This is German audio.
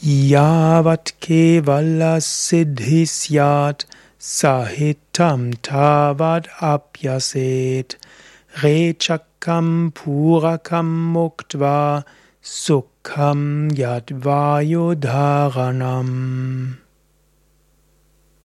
Yavat kevala siddhisyat sahitam tavad apyaset rechakam purakam muktva sukham yadvayodharanam